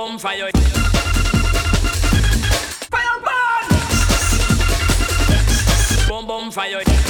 bonfire. Fire burn! Bomb.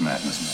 madness.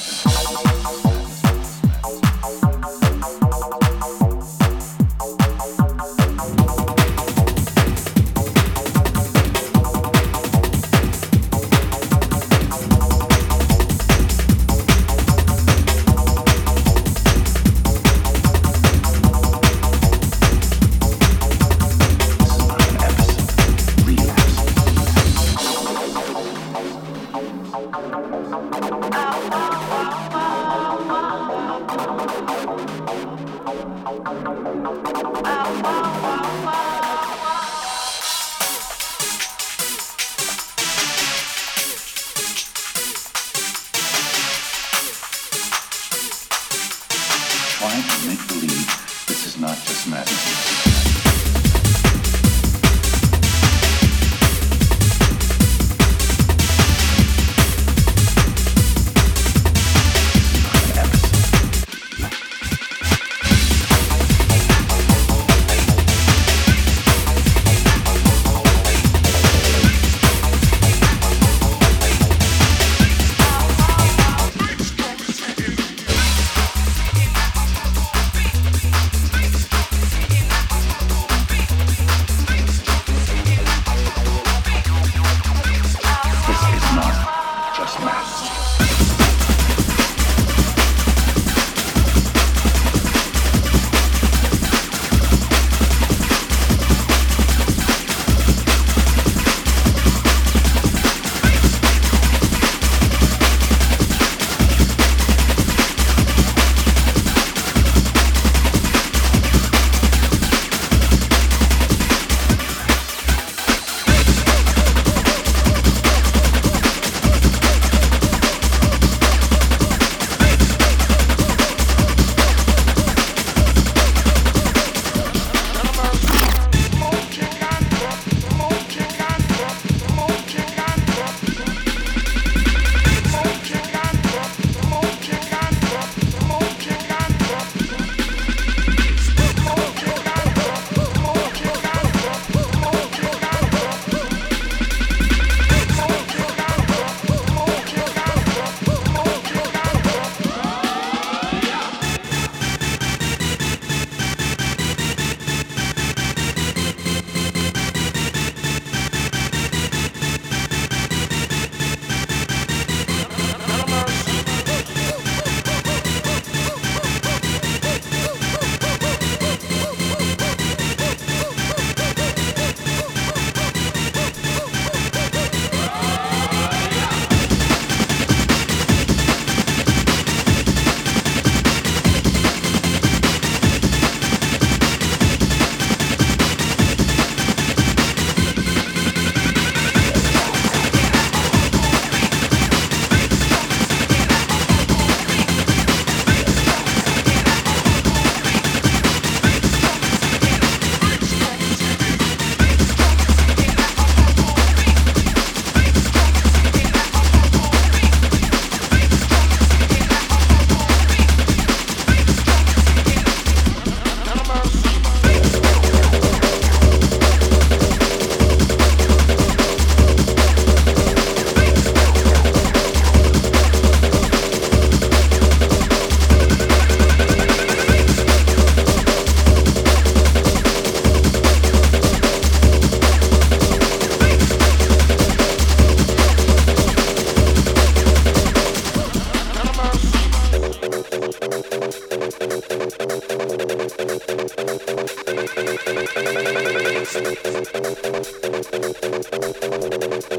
Thank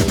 you.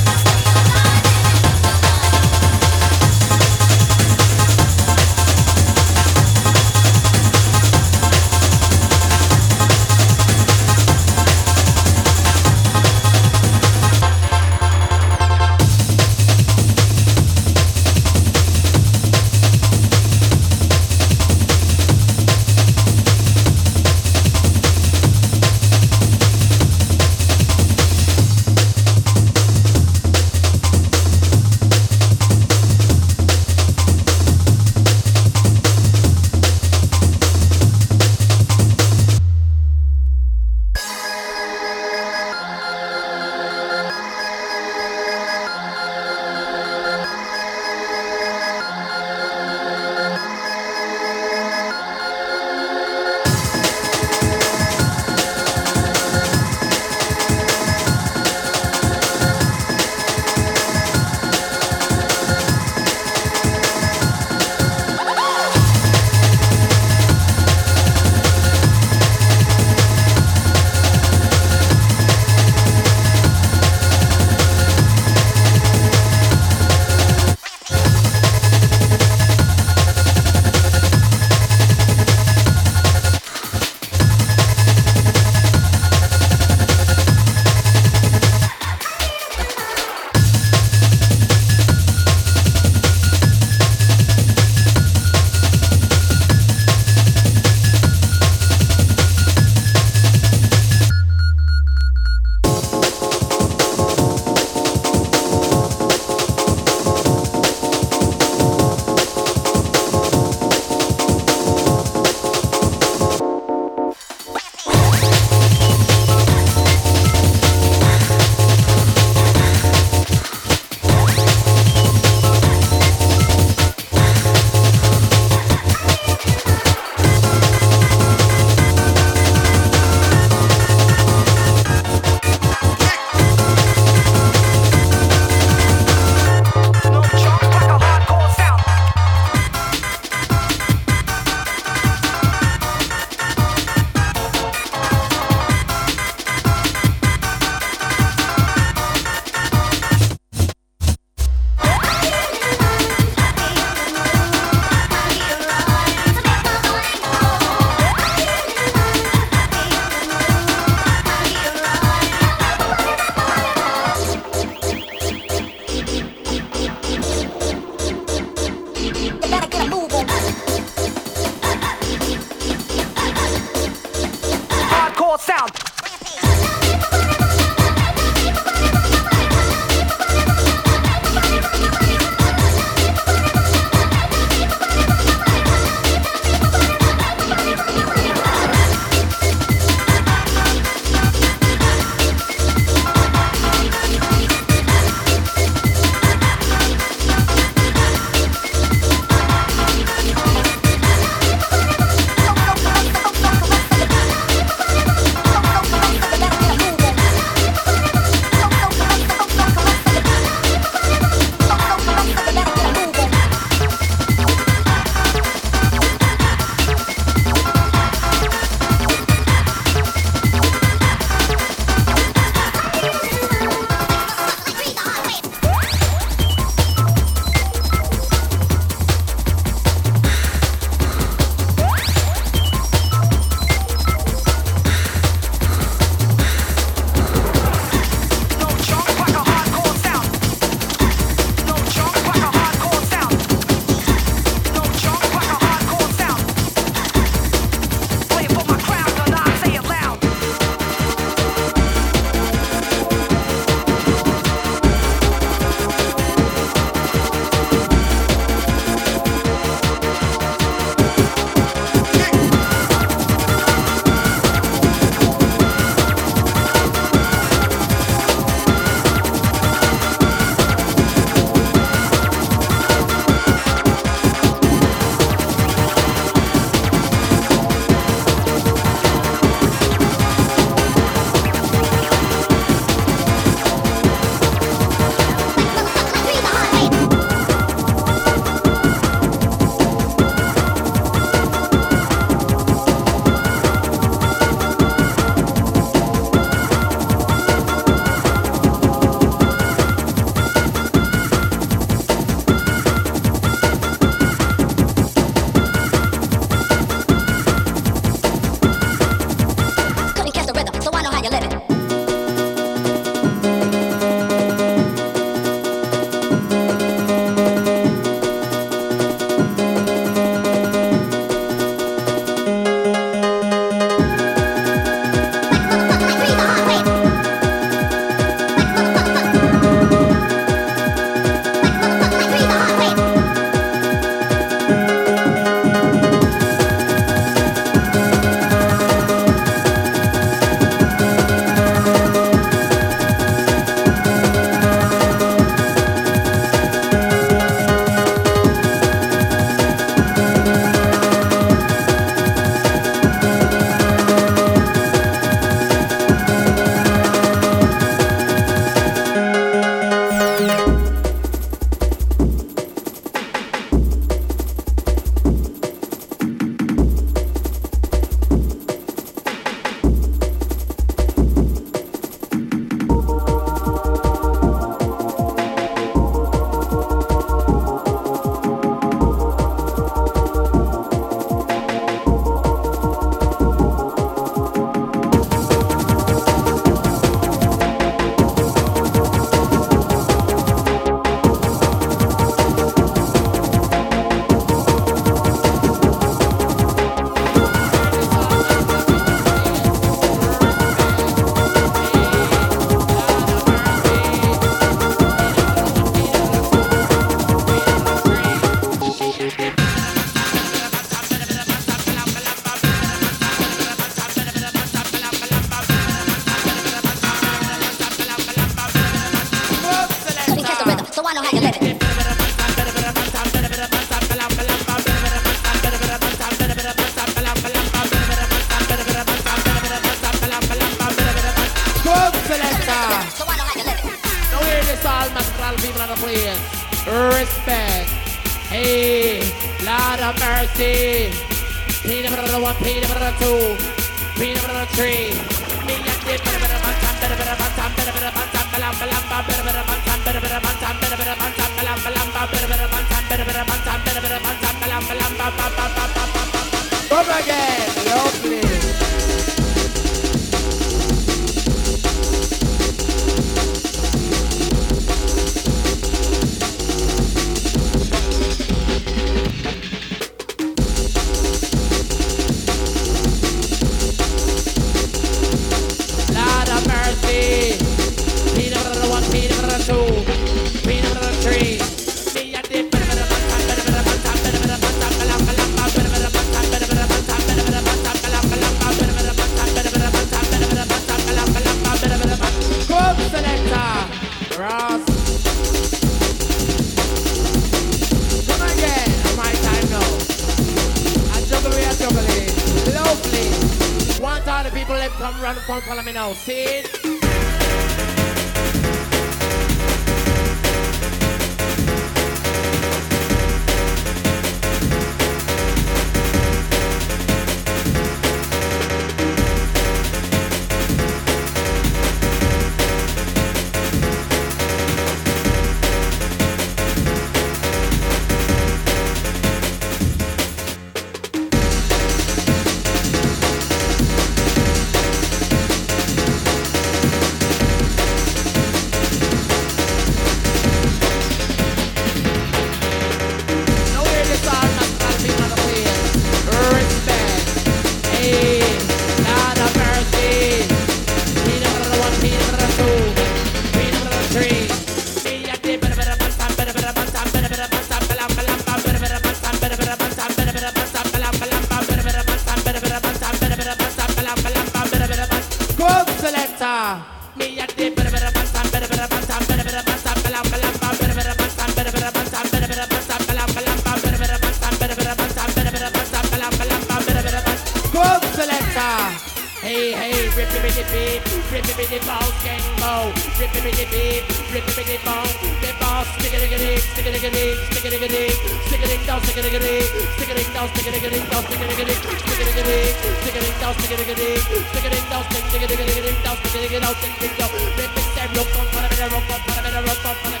Hey, hey, rip me the beat, rip me the bounce, gang bow. Rip me the beat, rip me the bounce, the bounce. Stick it, stick it, stick it, stick it, stick it, stick it, stick it, down, stick it, stick it, stick it, down, stick it, stick it, down, stick it, stick it, stick it, stick it, down, stick it, stick it, stick it, down, stick it, stick it, down, stick it, stick it, down, stick it, stick it, down. Rip it, rip it, rock on, rock on, rock on, rock on, rock on.